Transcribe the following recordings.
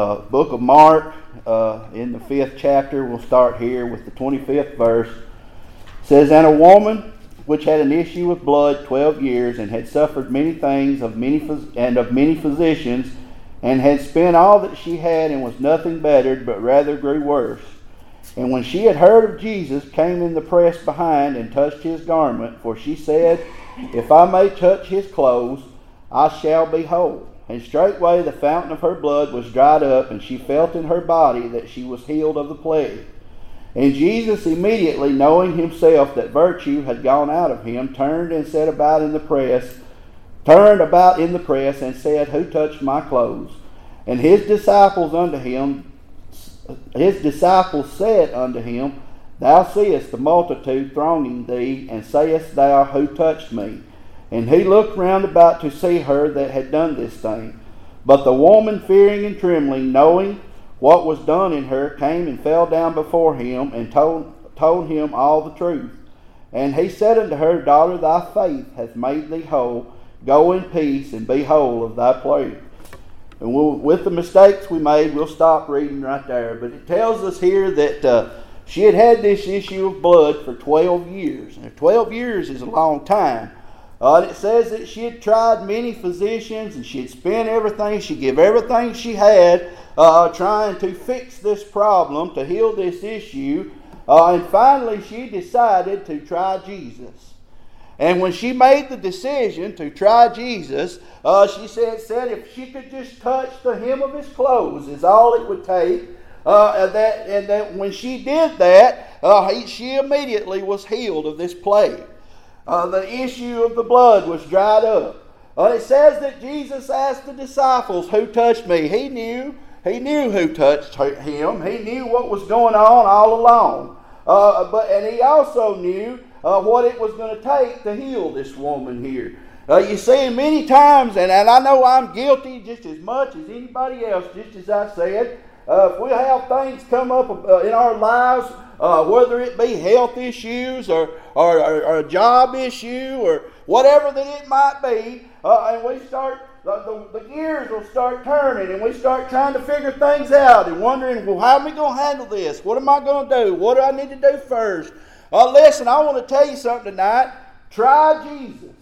Uh, book of Mark, uh, in the fifth chapter, we'll start here with the 25th verse. Says, And a woman which had an issue with blood twelve years, and had suffered many things of many and of many physicians, and had spent all that she had, and was nothing bettered, but rather grew worse. And when she had heard of Jesus, came in the press behind and touched his garment, for she said, If I may touch his clothes, I shall be whole. And straightway the fountain of her blood was dried up, and she felt in her body that she was healed of the plague. And Jesus, immediately knowing himself that virtue had gone out of him, turned and said about in the press, turned about in the press, and said, Who touched my clothes? And his disciples unto him, his disciples said unto him, Thou seest the multitude thronging thee, and sayest thou, Who touched me? And he looked round about to see her that had done this thing. But the woman, fearing and trembling, knowing what was done in her, came and fell down before him and told, told him all the truth. And he said unto her, Daughter, thy faith hath made thee whole. Go in peace and be whole of thy plague. And we'll, with the mistakes we made, we'll stop reading right there. But it tells us here that uh, she had had this issue of blood for 12 years. And 12 years is a long time. Uh, it says that she had tried many physicians and she had spent everything, she gave everything she had uh, trying to fix this problem, to heal this issue. Uh, and finally, she decided to try Jesus. And when she made the decision to try Jesus, uh, she said, said if she could just touch the hem of his clothes is all it would take. Uh, and, that, and that when she did that, uh, he, she immediately was healed of this plague. Uh, the issue of the blood was dried up. Uh, it says that Jesus asked the disciples, Who touched me? He knew. He knew who touched him. He knew what was going on all along. Uh, but, and he also knew uh, what it was going to take to heal this woman here. Uh, you see, many times, and, and I know I'm guilty just as much as anybody else, just as I said, uh, if we have things come up uh, in our lives, uh, whether it be health issues or, or, or, or, a job issue or whatever that it might be, uh, and we start, the, the, the, gears will start turning and we start trying to figure things out and wondering, well, how am I going to handle this? What am I going to do? What do I need to do first? Uh, listen, I want to tell you something tonight. Try Jesus.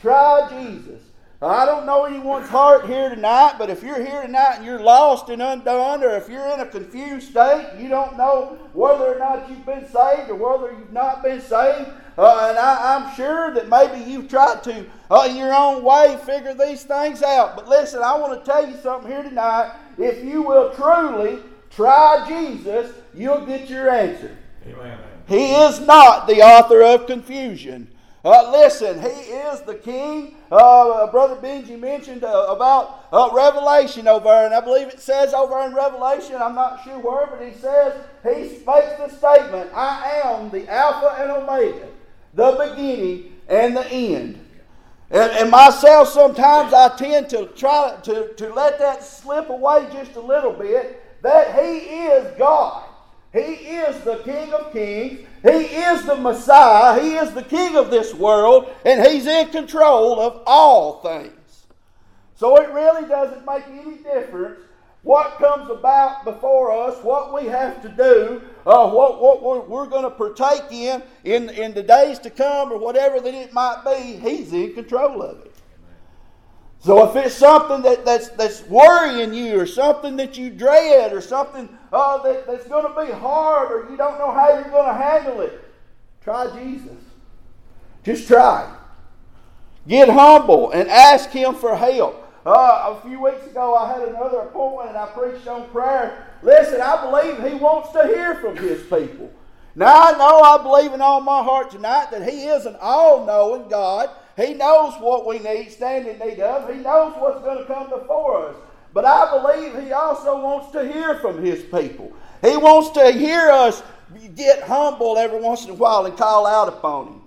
Try Jesus. I don't know anyone's heart here tonight, but if you're here tonight and you're lost and undone, or if you're in a confused state, you don't know whether or not you've been saved or whether you've not been saved, uh, and I, am sure that maybe you've tried to, uh, in your own way, figure these things out. But listen, I want to tell you something here tonight. If you will truly try Jesus, you'll get your answer. Amen. He is not the author of confusion. Uh, listen, he is the king. Uh, Brother Benji mentioned uh, about uh, Revelation over, and I believe it says over in Revelation, I'm not sure where, but he says, he makes the statement, I am the Alpha and Omega, the beginning and the end. And, and myself, sometimes I tend to try to, to let that slip away just a little bit, that he is God. He is the King of Kings. He is the Messiah. He is the King of this world, and He's in control of all things. So it really doesn't make any difference what comes about before us, what we have to do, uh, what, what we're, we're going to partake in, in in the days to come, or whatever that it might be. He's in control of it. So if it's something that, that's, that's worrying you or something that you dread or something uh, that, that's going to be hard or you don't know how you're going to handle it, try Jesus. Just try. Get humble and ask Him for help. Uh, a few weeks ago, I had another appointment and I preached on prayer. Listen, I believe He wants to hear from His people. Now, I know I believe in all my heart tonight that He is an all knowing God he knows what we need, stand in need of. He knows what's going to come before us. But I believe He also wants to hear from His people. He wants to hear us get humble every once in a while and call out upon Him.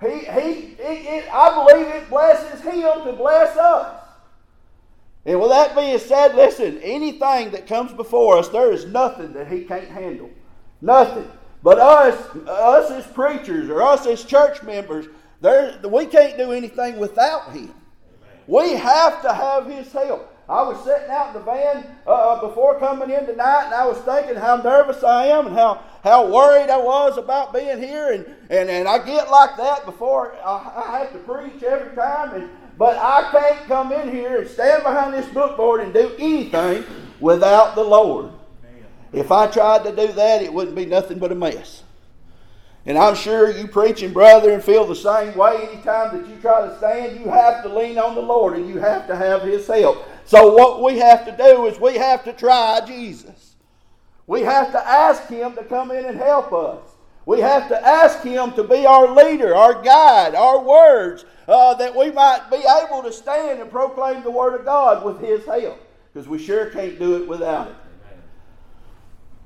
He, he, it, I believe it blesses Him to bless us. And with that being said, listen, anything that comes before us, there is nothing that He can't handle. Nothing. But us, us as preachers or us as church members, there, we can't do anything without Him. We have to have His help. I was sitting out in the van uh, before coming in tonight, and I was thinking how nervous I am and how, how worried I was about being here. And, and, and I get like that before I, I have to preach every time. And, but I can't come in here and stand behind this bookboard and do anything without the Lord. If I tried to do that, it wouldn't be nothing but a mess. And I'm sure you preaching brother and feel the same way anytime that you try to stand, you have to lean on the Lord and you have to have His help. So what we have to do is we have to try Jesus. We have to ask Him to come in and help us. We have to ask Him to be our leader, our guide, our words, uh, that we might be able to stand and proclaim the Word of God with His help. Because we sure can't do it without it.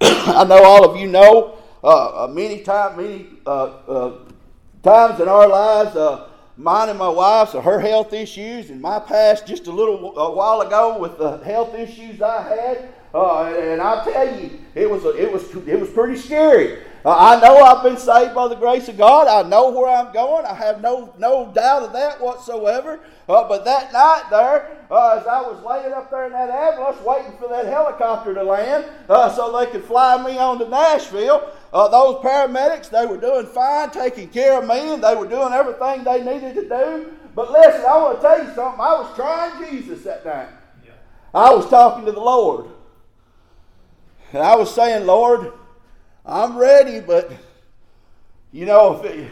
I know all of you know uh, uh, many times, many times in our lives, uh, mine and my wife's, or her health issues, and my past just a little a while ago with the health issues I had. Uh, and I tell you, it was it was it was pretty scary. Uh, I know I've been saved by the grace of God. I know where I'm going. I have no no doubt of that whatsoever. Uh, but that night there, uh, as I was laying up there in that ambulance waiting for that helicopter to land uh, so they could fly me on to Nashville, uh, those paramedics they were doing fine, taking care of me, and they were doing everything they needed to do. But listen, I want to tell you something. I was trying Jesus that night. Yeah. I was talking to the Lord. And I was saying, Lord, I'm ready, but you know, if it,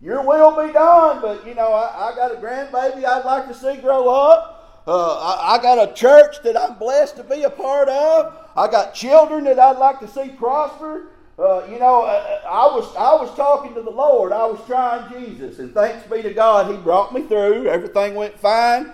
your will be done. But you know, I, I, got a grandbaby I'd like to see grow up. Uh, I, I, got a church that I'm blessed to be a part of. I got children that I'd like to see prosper. Uh, you know, I, I, was I was talking to the Lord. I was trying Jesus, and thanks be to God, He brought me through. Everything went fine,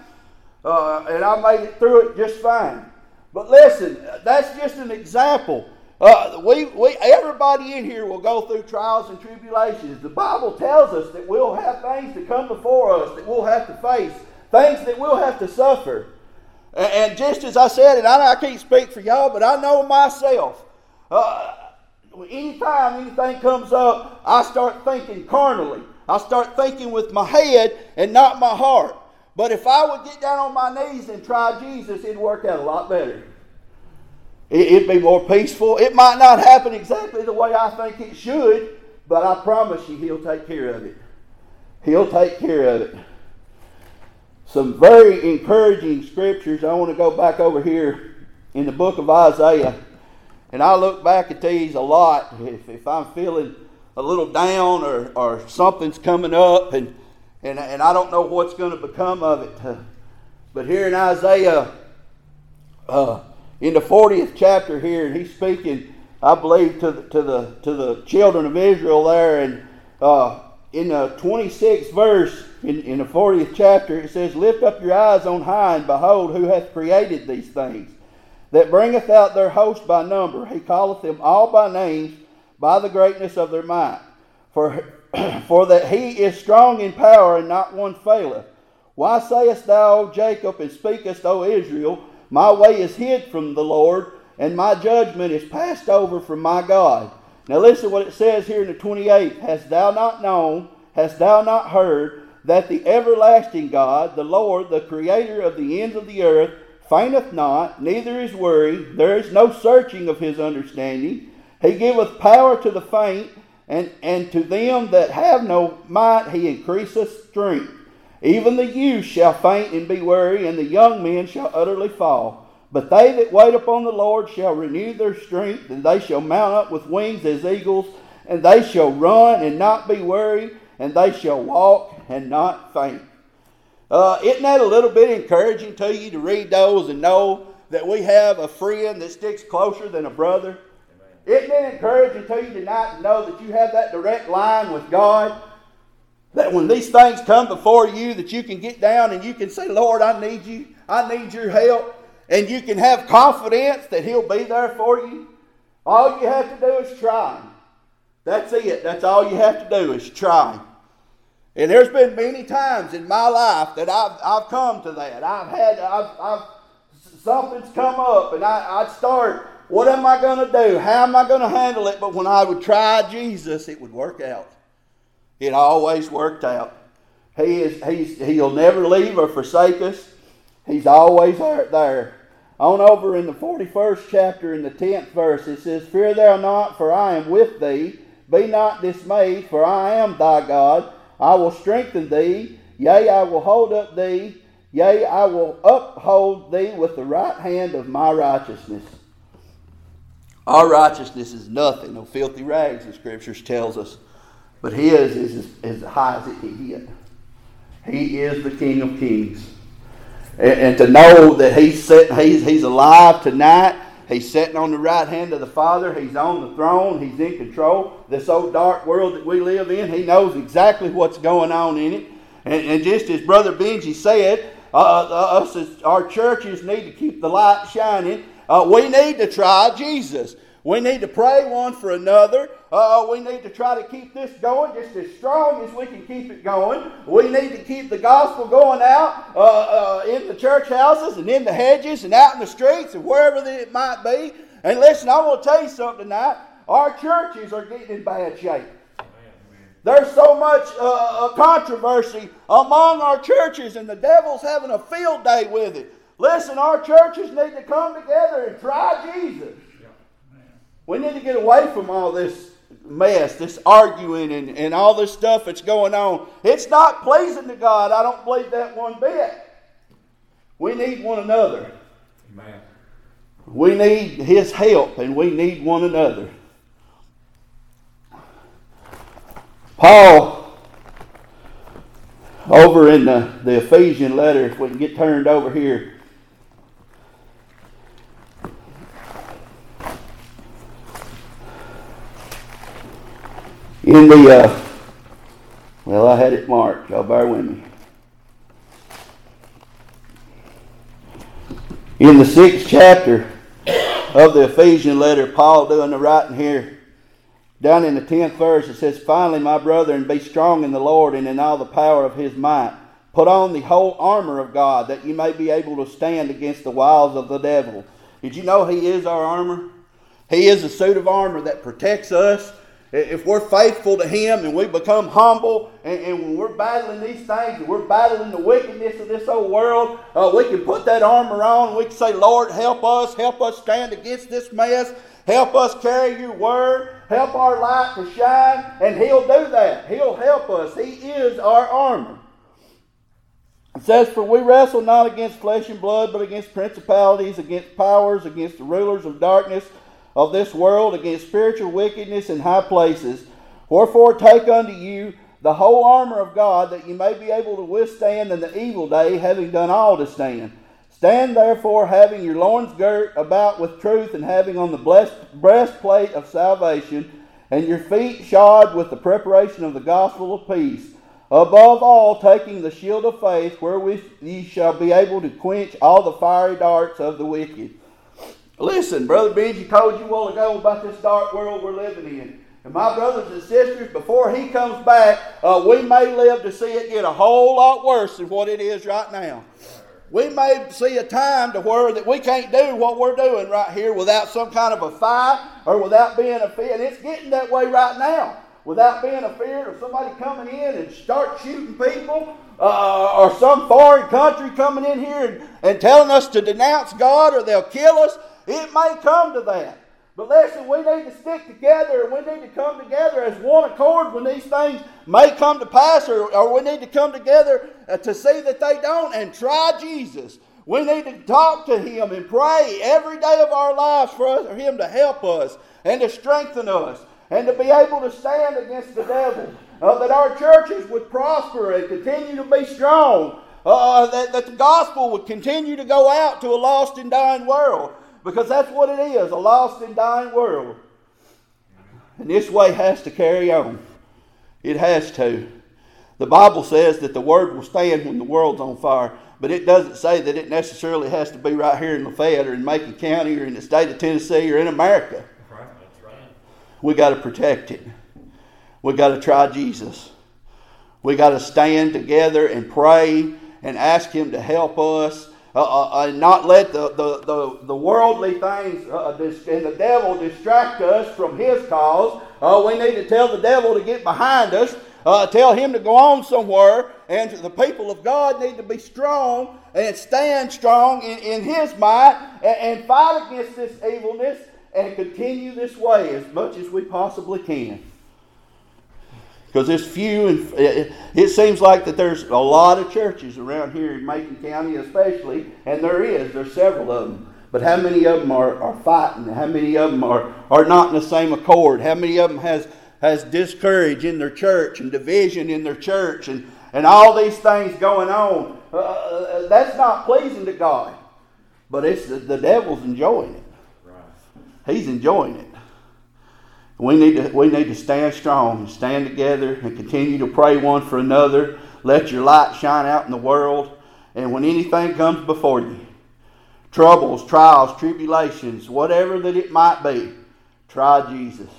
uh, and I made it through it just fine. But listen, that's just an example. Uh, we, we, everybody in here will go through trials and tribulations. The Bible tells us that we'll have things to come before us that we'll have to face, things that we'll have to suffer. And, and just as I said, and I, I, can't speak for y'all, but I know myself. Uh, anytime anything comes up, I start thinking carnally. I start thinking with my head and not my heart. But if I would get down on my knees and try Jesus, it'd work out a lot better. It'd be more peaceful. It might not happen exactly the way I think it should, but I promise you, He'll take care of it. He'll take care of it. Some very encouraging scriptures. I want to go back over here in the book of Isaiah. And I look back at these a lot if, if I'm feeling a little down or, or something's coming up and and, and I don't know what's going to become of it. But here in Isaiah, uh, in the 40th chapter here, he's speaking, I believe, to the, to the, to the children of Israel there. And uh, in the 26th verse, in, in the 40th chapter, it says, Lift up your eyes on high, and behold, who hath created these things, that bringeth out their host by number. He calleth them all by names, by the greatness of their might. For for that he is strong in power and not one faileth. Why sayest thou, O Jacob, and speakest, O Israel, My way is hid from the Lord, and my judgment is passed over from my God? Now listen what it says here in the 28th. Hast thou not known, hast thou not heard, that the everlasting God, the Lord, the creator of the ends of the earth, fainteth not, neither is weary, there is no searching of his understanding. He giveth power to the faint, and, and to them that have no might he increaseth strength. Even the youth shall faint and be weary, and the young men shall utterly fall. But they that wait upon the Lord shall renew their strength, and they shall mount up with wings as eagles, and they shall run and not be weary, and they shall walk and not faint. Uh, isn't that a little bit encouraging to you to read those and know that we have a friend that sticks closer than a brother? Isn't it encouraging to you tonight to know that you have that direct line with God? That when these things come before you, that you can get down and you can say, Lord, I need you. I need your help. And you can have confidence that He'll be there for you. All you have to do is try. That's it. That's all you have to do is try. And there's been many times in my life that I've, I've come to that. I've had, I've, I've something's come up and I, I'd start what am I going to do? How am I going to handle it? But when I would try Jesus, it would work out. It always worked out. He is, he's, he'll never leave or forsake us. He's always there. On over in the 41st chapter, in the 10th verse, it says, Fear thou not, for I am with thee. Be not dismayed, for I am thy God. I will strengthen thee. Yea, I will hold up thee. Yea, I will uphold thee with the right hand of my righteousness. Our righteousness is nothing, no filthy rags, the scriptures tells us. But his is as high as it can get. He is the King of Kings. And, and to know that he's, set, he's, he's alive tonight, he's sitting on the right hand of the Father, he's on the throne, he's in control. This old dark world that we live in, he knows exactly what's going on in it. And, and just as Brother Benji said, uh, uh, us as our churches need to keep the light shining. Uh, we need to try Jesus. We need to pray one for another. Uh, we need to try to keep this going just as strong as we can keep it going. We need to keep the gospel going out uh, uh, in the church houses and in the hedges and out in the streets and wherever it might be. And listen, I want to tell you something tonight. Our churches are getting in bad shape. There's so much uh, uh, controversy among our churches, and the devil's having a field day with it. Listen, our churches need to come together and try Jesus. We need to get away from all this mess, this arguing and, and all this stuff that's going on. It's not pleasing to God. I don't believe that one bit. We need one another. Amen. We need His help and we need one another. Paul, over in the, the Ephesian letter, if we can get turned over here, in the, uh, well, I had it marked. Y'all bear with me. In the sixth chapter of the Ephesian letter, Paul doing the writing here, down in the tenth verse, it says, Finally, my brethren, be strong in the Lord and in all the power of his might. Put on the whole armor of God, that you may be able to stand against the wiles of the devil. Did you know he is our armor? He is a suit of armor that protects us if we're faithful to Him and we become humble, and, and, when we're battling these things and we're battling the wickedness of this old world, uh, we can put that armor on. We can say, Lord, help us. Help us stand against this mess. Help us carry your word. Help our light to shine. And He'll do that. He'll help us. He is our armor. It says, For we wrestle not against flesh and blood, but against principalities, against powers, against the rulers of darkness of this world against spiritual wickedness in high places. Wherefore take unto you the whole armor of God, that you may be able to withstand in the evil day, having done all to stand. Stand therefore, having your loins girt about with truth, and having on the blessed breastplate of salvation, and your feet shod with the preparation of the gospel of peace. Above all, taking the shield of faith, wherewith ye shall be able to quench all the fiery darts of the wicked. Listen, Brother Benji told you a while ago about this dark world we're living in. And my brothers and sisters, before he comes back, uh, we may live to see it get a whole lot worse than what it is right now. We may see a time to where that we can't do what we're doing right here without some kind of a fight or without being a fear. And it's getting that way right now. Without being afeard of somebody coming in and start shooting people, uh, or some foreign country coming in here and, and telling us to denounce God or they'll kill us. It may come to that. But listen, we need to stick together and we need to come together as one accord when these things may come to pass, or, or we need to come together uh, to see that they don't and try Jesus. We need to talk to Him and pray every day of our lives for, us, for Him to help us and to strengthen us and to be able to stand against the devil. Uh, that our churches would prosper and continue to be strong. Uh, that, that the gospel would continue to go out to a lost and dying world. Because that's what it is a lost and dying world. And this way has to carry on. It has to. The Bible says that the word will stand when the world's on fire, but it doesn't say that it necessarily has to be right here in Lafayette or in Macon County or in the state of Tennessee or in America. Right. Right. We got to protect it. We got to try Jesus. We got to stand together and pray and ask Him to help us uh, uh, and not let the, the, the, the worldly things uh, and the devil distract us from his cause. Uh, we need to tell the devil to get behind us, uh, tell him to go on somewhere, and the people of God need to be strong and stand strong in, in His might and, and fight against this evilness and continue this way as much as we possibly can. Because there's few, and it, it seems like that there's a lot of churches around here in Macon County, especially, and there is. There's several of them. But how many of them are, are fighting? How many of them are, are not in the same accord? How many of them has has discourage in their church and division in their church and, and all these things going on? Uh, uh that's not pleasing to God. But it's the, the devil's enjoying it. Right. He's enjoying it. We need, to, we need to stand strong and stand together and continue to pray one for another. Let your light shine out in the world. And when anything comes before you, troubles, trials, tribulations, whatever that it might be, try Jesus.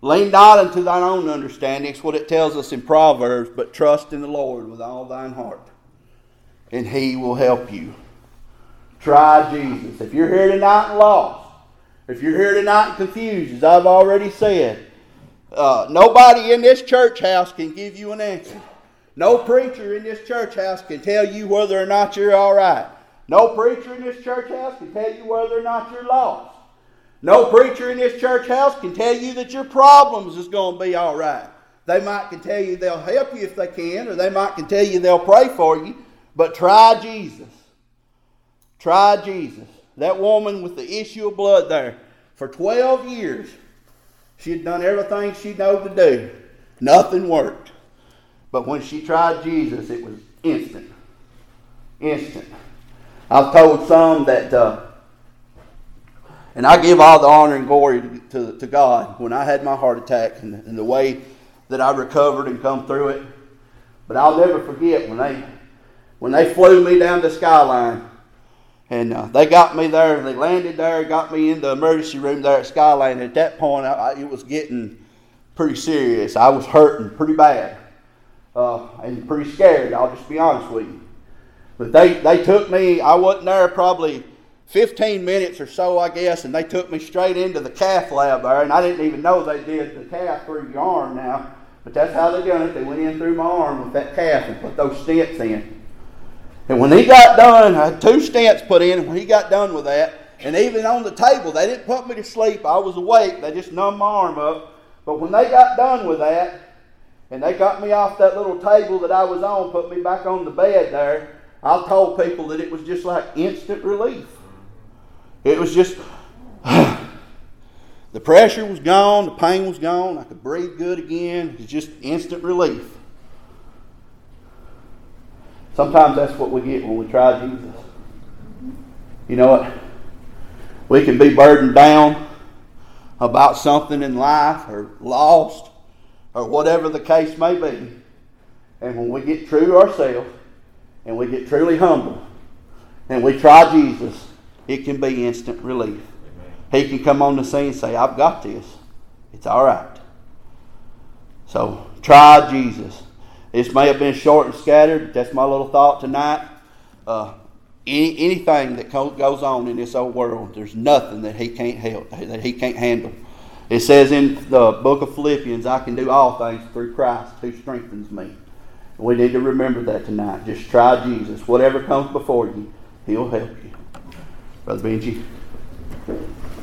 Lean not unto thine own understanding. It's what it tells us in Proverbs, but trust in the Lord with all thine heart, and he will help you. Try Jesus. If you're here tonight and lost, if you're here tonight and confused, as I've already said, uh, nobody in this church house can give you an answer. No preacher in this church house can tell you whether or not you're all right. No preacher in this church house can tell you whether or not you're lost. No preacher in this church house can tell you that your problems is going to be all right. They might can tell you they'll help you if they can, or they might can tell you they'll pray for you, but try Jesus. Try Jesus. That woman with the issue of blood there, for 12 years, she had done everything she knew to do. Nothing worked. But when she tried Jesus, it was instant. Instant. I've told some that uh, and I give all the honor and glory to, to God when I had my heart attack and, and the way that I recovered and come through it. But I'll never forget when they when they flew me down the skyline and uh, they got me there and they landed there, got me in the emergency room there at Skyline. At that point, I, it was getting pretty serious. I was hurting pretty bad uh, and pretty scared. I'll just be honest with you. But they, they took me, I wasn't there probably 15 minutes or so, I guess, and they took me straight into the cath lab there, and I didn't even know they did the cath through your arm now, but that's how they done it. They went in through my arm with that cath and put those stents in. And when he got done, I had two stents put in, and when he got done with that, and even on the table, they didn't put me to sleep. I was awake. They just numbed my arm up. But when they got done with that, and they got me off that little table that I was on, put me back on the bed there, I told people that it was just like instant relief. It was just, the pressure was gone, the pain was gone, I could breathe good again. It was just instant relief. Sometimes that's what we get when we try Jesus. You know what? We can be burdened down about something in life or lost or whatever the case may be. And when we get true to ourselves and we get truly humble and we try Jesus, it can be instant relief. He can come on the scene and say, I've got this. It's all right. So try Jesus. This may have been short and scattered. But That's my little thought tonight. Uh, any, anything that goes on in this old world, there's nothing that he can't help, that he can't handle. It says in the book of Philippians, I can do all things through Christ who strengthens me. We need to remember that tonight. Just try Jesus. Whatever comes before you, he'll help you. Brother Benji.